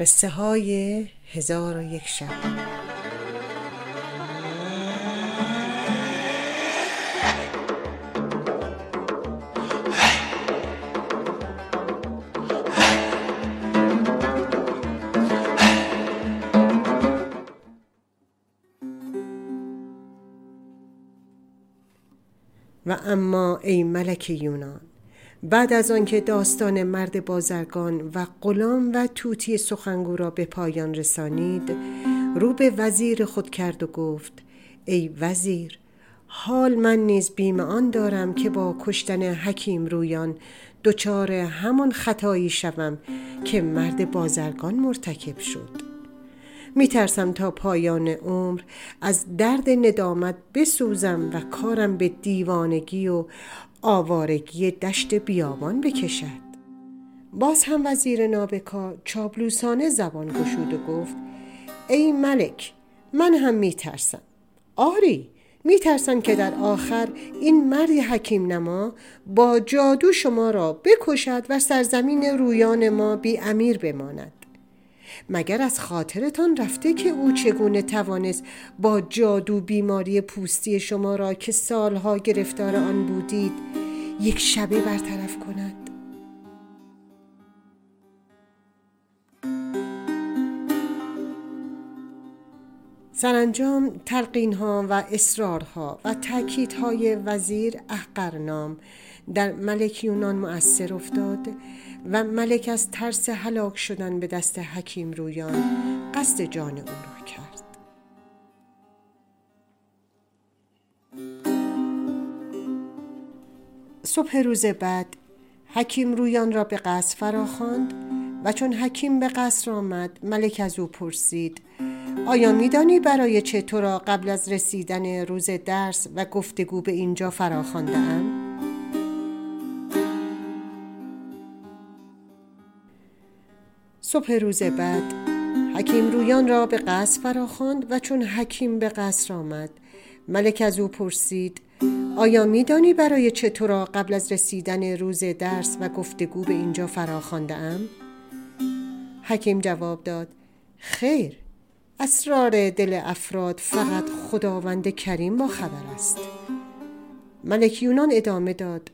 قصه های هزار و یک شب. و اما ای ملک یونان بعد از آنکه داستان مرد بازرگان و غلام و توتی سخنگو را به پایان رسانید رو به وزیر خود کرد و گفت ای وزیر حال من نیز بیم آن دارم که با کشتن حکیم رویان دچار همان خطایی شوم که مرد بازرگان مرتکب شد. می ترسم تا پایان عمر از درد ندامت بسوزم و کارم به دیوانگی و آوارگی دشت بیابان بکشد. باز هم وزیر نابکا چابلوسانه زبان گشود و گفت ای ملک من هم می ترسم آری می ترسم که در آخر این مردی حکیم نما با جادو شما را بکشد و سرزمین رویان ما بی امیر بماند. مگر از خاطرتان رفته که او چگونه توانست با جادو بیماری پوستی شما را که سالها گرفتار آن بودید یک شبه برطرف کند. سرانجام تلقین ها و اصرارها و تاکیدهای وزیر احقرنام در ملک یونان مؤثر افتاد و ملک از ترس هلاک شدن به دست حکیم رویان قصد جان او را صبح روز بعد حکیم رویان را به قصر فراخواند و چون حکیم به قصر آمد ملک از او پرسید آیا میدانی برای چه تو را قبل از رسیدن روز درس و گفتگو به اینجا فراخوانده ام؟ صبح روز بعد حکیم رویان را به قصر فراخواند و چون حکیم به قصر آمد ملک از او پرسید آیا میدانی برای چه تو را قبل از رسیدن روز درس و گفتگو به اینجا فراخوانده ام؟ حکیم جواب داد خیر اسرار دل افراد فقط خداوند کریم با خبر است ملک یونان ادامه داد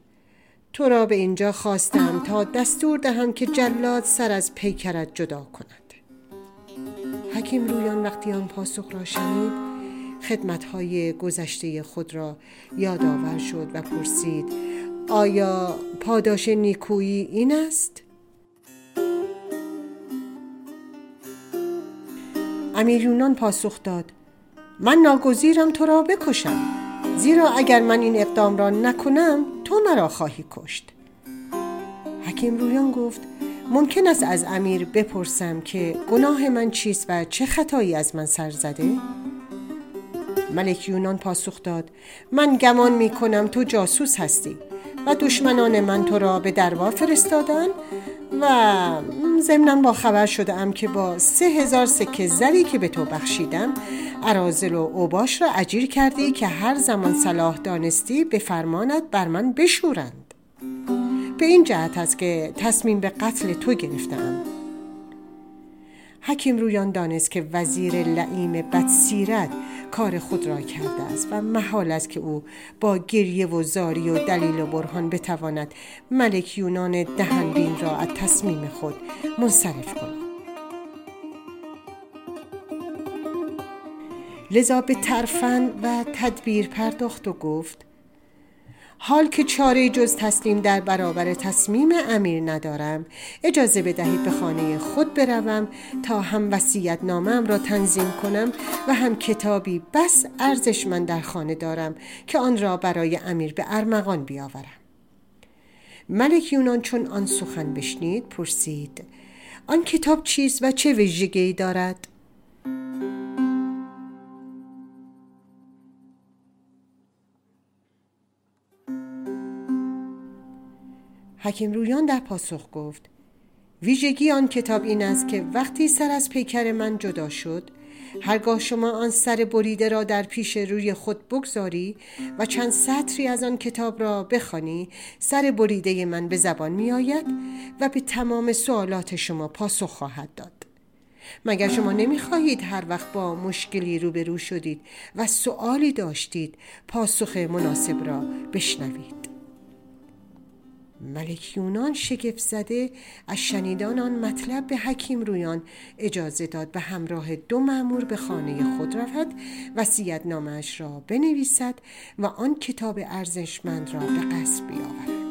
تو را به اینجا خواستم تا دستور دهم که جلاد سر از پیکرت جدا کند حکیم رویان وقتی آن پاسخ را شنید خدمتهای گذشته خود را یادآور شد و پرسید آیا پاداش نیکویی این است؟ امیر یونان پاسخ داد من ناگزیرم تو را بکشم زیرا اگر من این اقدام را نکنم تو مرا خواهی کشت حکیم رویان گفت ممکن است از امیر بپرسم که گناه من چیست و چه خطایی از من سر زده؟ ملک یونان پاسخ داد. من گمان می کنم تو جاسوس هستی و دشمنان من تو را به دربار فرستادن و ضمنا با خبر شده ام که با سه هزار سکه زری که به تو بخشیدم عرازل و اوباش را اجیر کردی که هر زمان صلاح دانستی به فرمانت بر من بشورند. به این جهت است که تصمیم به قتل تو گرفتم حکیم رویان دانست که وزیر لعیم بدسیرت کار خود را کرده است و محال است که او با گریه و زاری و دلیل و برهان بتواند ملک یونان دهنبین را از تصمیم خود منصرف کند. لذا به ترفن و تدبیر پرداخت و گفت حال که چاره جز تسلیم در برابر تصمیم امیر ندارم اجازه بدهید به خانه خود بروم تا هم وسیعت نامم را تنظیم کنم و هم کتابی بس ارزش من در خانه دارم که آن را برای امیر به ارمغان بیاورم ملک یونان چون آن سخن بشنید پرسید آن کتاب چیست و چه ویژگی دارد؟ حکیم رویان در پاسخ گفت ویژگی آن کتاب این است که وقتی سر از پیکر من جدا شد هرگاه شما آن سر بریده را در پیش روی خود بگذاری و چند سطری از آن کتاب را بخوانی سر بریده من به زبان می آید و به تمام سوالات شما پاسخ خواهد داد. مگر شما نمی‌خواهید هر وقت با مشکلی روبرو شدید و سوالی داشتید پاسخ مناسب را بشنوید؟ ملک یونان شگفت زده از شنیدان آن مطلب به حکیم رویان اجازه داد به همراه دو مأمور به خانه خود رود وسیعت نامش را بنویسد و آن کتاب ارزشمند را به قصد بیاورد.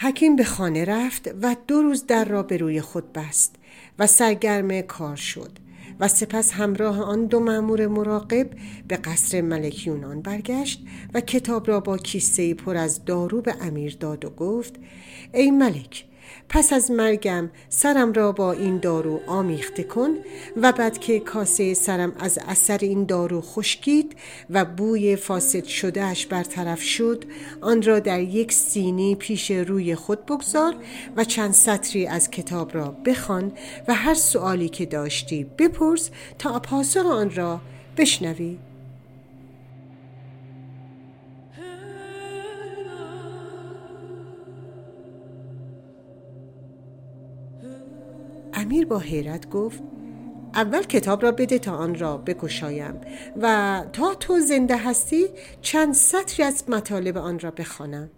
حکیم به خانه رفت و دو روز در را به روی خود بست. و سرگرم کار شد و سپس همراه آن دو مأمور مراقب به قصر ملک یونان برگشت و کتاب را با کیسه پر از دارو به امیر داد و گفت ای ملک پس از مرگم سرم را با این دارو آمیخته کن و بعد که کاسه سرم از اثر این دارو خشکید و بوی فاسد شدهش برطرف شد آن را در یک سینی پیش روی خود بگذار و چند سطری از کتاب را بخوان و هر سوالی که داشتی بپرس تا پاسخ آن را بشنوی. امیر با حیرت گفت اول کتاب را بده تا آن را بکشایم و تا تو زنده هستی چند سطری از مطالب آن را بخوانم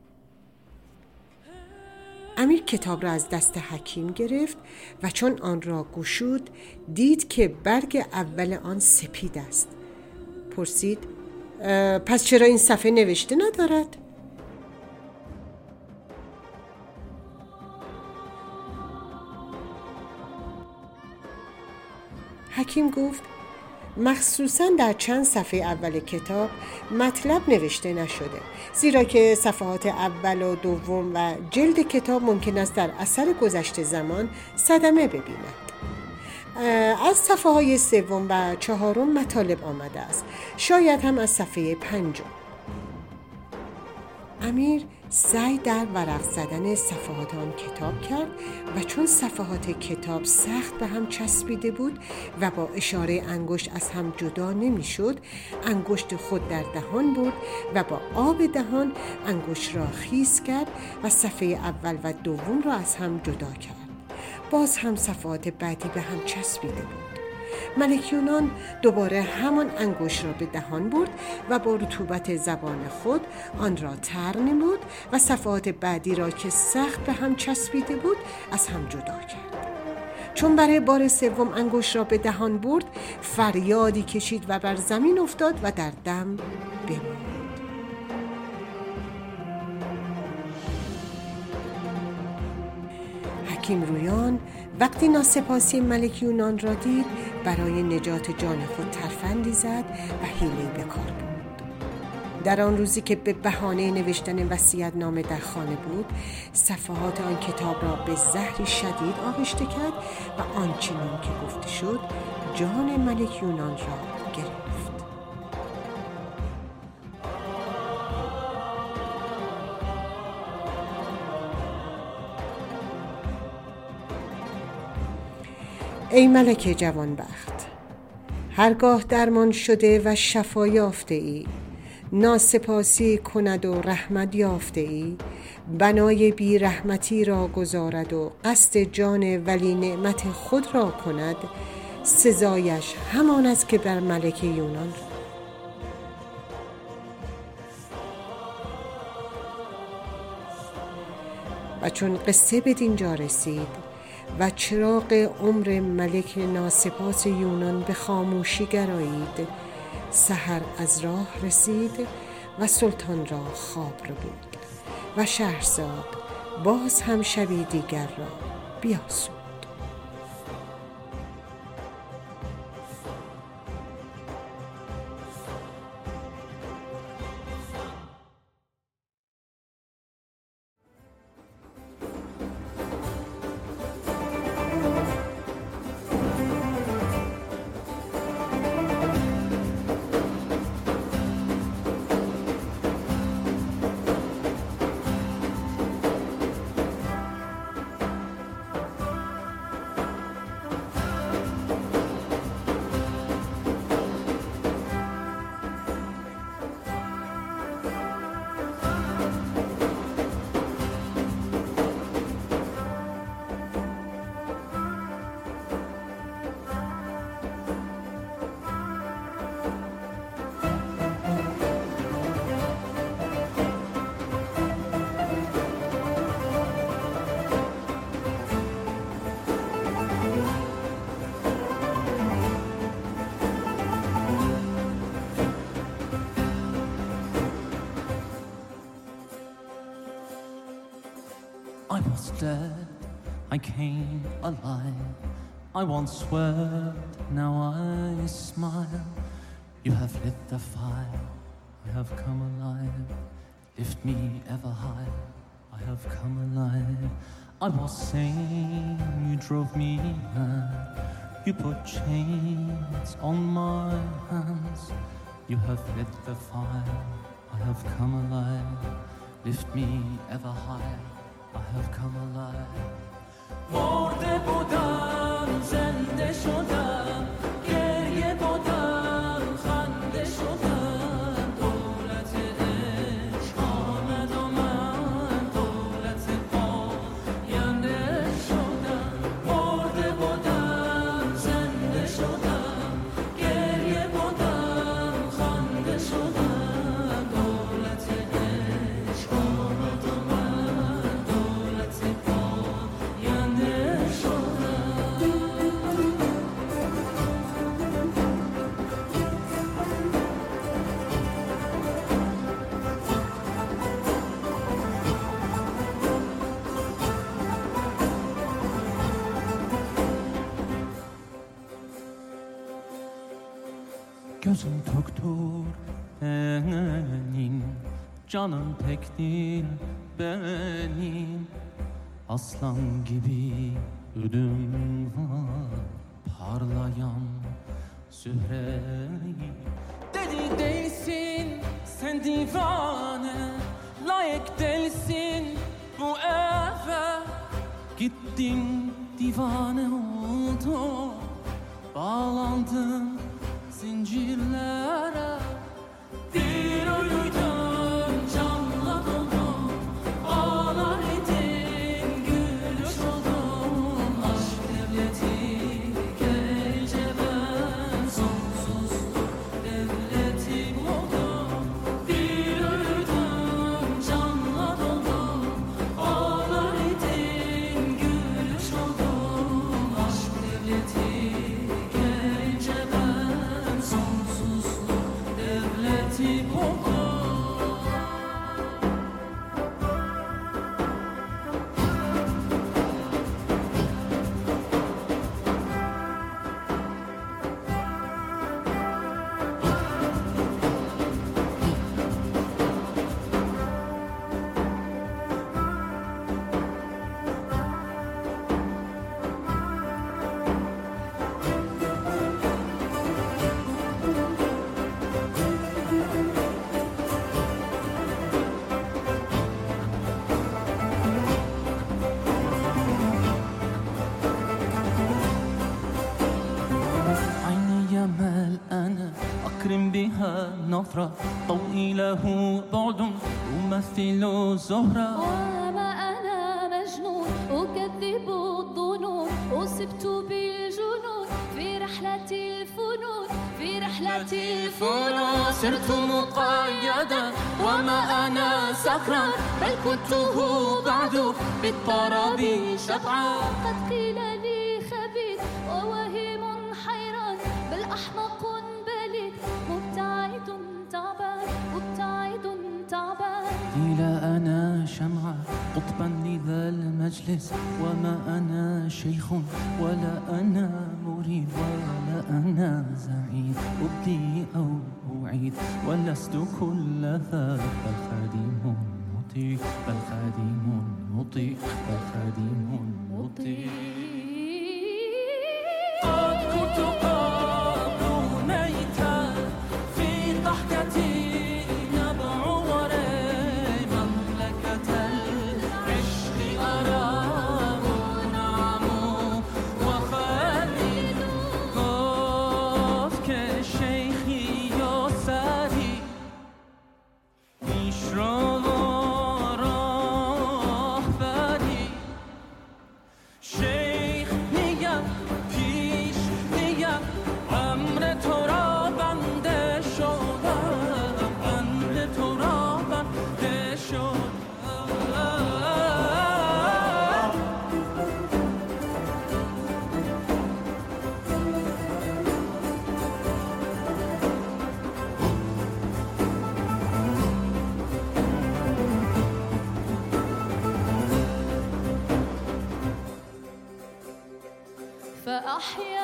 امیر کتاب را از دست حکیم گرفت و چون آن را گشود دید که برگ اول آن سپید است پرسید پس چرا این صفحه نوشته ندارد؟ حکیم گفت مخصوصا در چند صفحه اول کتاب مطلب نوشته نشده زیرا که صفحات اول و دوم و جلد کتاب ممکن است در اثر گذشته زمان صدمه ببیند. از صفحه های سوم و چهارم مطالب آمده است. شاید هم از صفحه پنجم. امیر سعی در ورق زدن صفحات آن کتاب کرد و چون صفحات کتاب سخت به هم چسبیده بود و با اشاره انگشت از هم جدا نمی‌شد انگشت خود در دهان برد و با آب دهان انگشت را خیس کرد و صفحه اول و دوم را از هم جدا کرد. باز هم صفحات بعدی به هم چسبیده بود. ملک یونان دوباره همان انگوش را به دهان برد و با رطوبت زبان خود آن را تر نمود و صفحات بعدی را که سخت به هم چسبیده بود از هم جدا کرد. چون برای بار سوم انگوش را به دهان برد فریادی کشید و بر زمین افتاد و در دم بماند. حکیم رویان وقتی ناسپاسی ملک یونان را دید برای نجات جان خود ترفندی زد و حیله به کار بود در آن روزی که به بهانه نوشتن وسیعت نامه در خانه بود صفحات آن کتاب را به زهری شدید آغشته کرد و آنچنین که گفته شد جان ملک یونان را گرفت. ای ملک جوانبخت هرگاه درمان شده و شفا یافته ای ناسپاسی کند و رحمت یافته ای بنای بی رحمتی را گذارد و قصد جان ولی نعمت خود را کند سزایش همان است که بر ملک یونان. و چون قصه به دینجا رسید و چراغ عمر ملک ناسپاس یونان به خاموشی گرایید. سحر از راه رسید و سلطان را خواب رو بود و شهرزاد باز هم شبی دیگر را بیاسود. Dead, I came alive. I once wept, now I smile. You have lit the fire, I have come alive. Lift me ever higher, I have come alive. I was sane, you drove me mad. You put chains on my hands. You have lit the fire, I have come alive. Lift me ever higher, I have come alive. مرده بودم زنده شدم گریه Gözüm töktür benim. Canım değil benim. Aslan gibi ödüm var Parlayan zühreyi Deli değilsin sen divane Layık değilsin bu eve. Gittin divane oldun Bağlandım zincirlere Dir uyuyan نفرة ضوئي له بعد أمثل زهرة. وما أنا مجنون أكذب الظنون أصبت بالجنون في رحلة الفنون في رحلة الفنون. صرت مقيدا وما أنا سكران بل كنته بعد بالطرب شبعان قد قيل لي أنا شمعة قطبا لذا المجلس وما أنا شيخ ولا أنا مريد ولا أنا زعيد أبدي أو أعيد ولست كل ذا. بل خادم مطيع بل خادم مطيع بل خادم مطيع. أحيا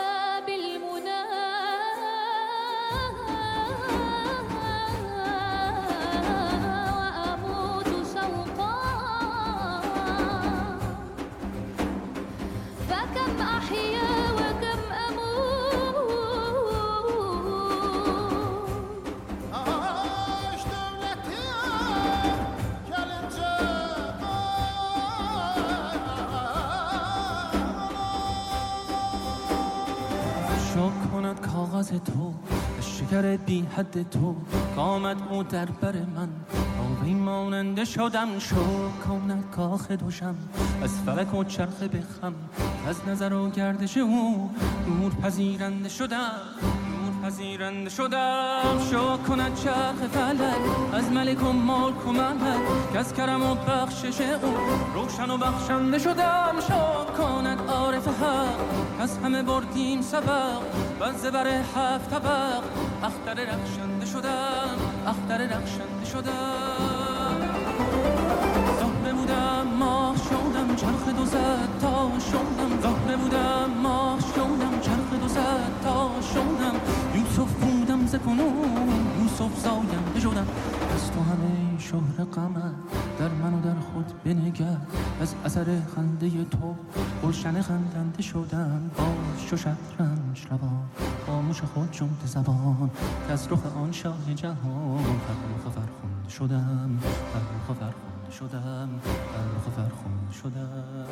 تو شکر بی حد تو قامت او در بر من. آبی ماننده شدم شک کند کاخ دوشم. از فلک و چرخ بخم از نظر و گردش او نور پذیرنده شدم. نور پذیرنده شدم. شک کند چرخ فلک از ملک و ملک و ملک که از کرم و بخشش او روشن و بخشنده شدم. شک کند عارف حق از همه بردیم سبق. و زبر هفت طبق. اختر رخشنده شدم. اختر رخشنده شدم. زهره بودم ماه شدم چرخ دو زد تا شدم زهره بودم ماه شدم چرخ دو زد تا شدم ز کنون یوسف زاینده شدم از تو همه شهر قمر در من و در خود بنگر. از اثر خنده تو گلشن خندنده شدم. باز شو شطرنج روان خاموش خود جمت زبان. که از رخ آن شاه جهان فرخ فرخنده شدم. فرخ فرخنده شدم. فرخ فرخنده شدم.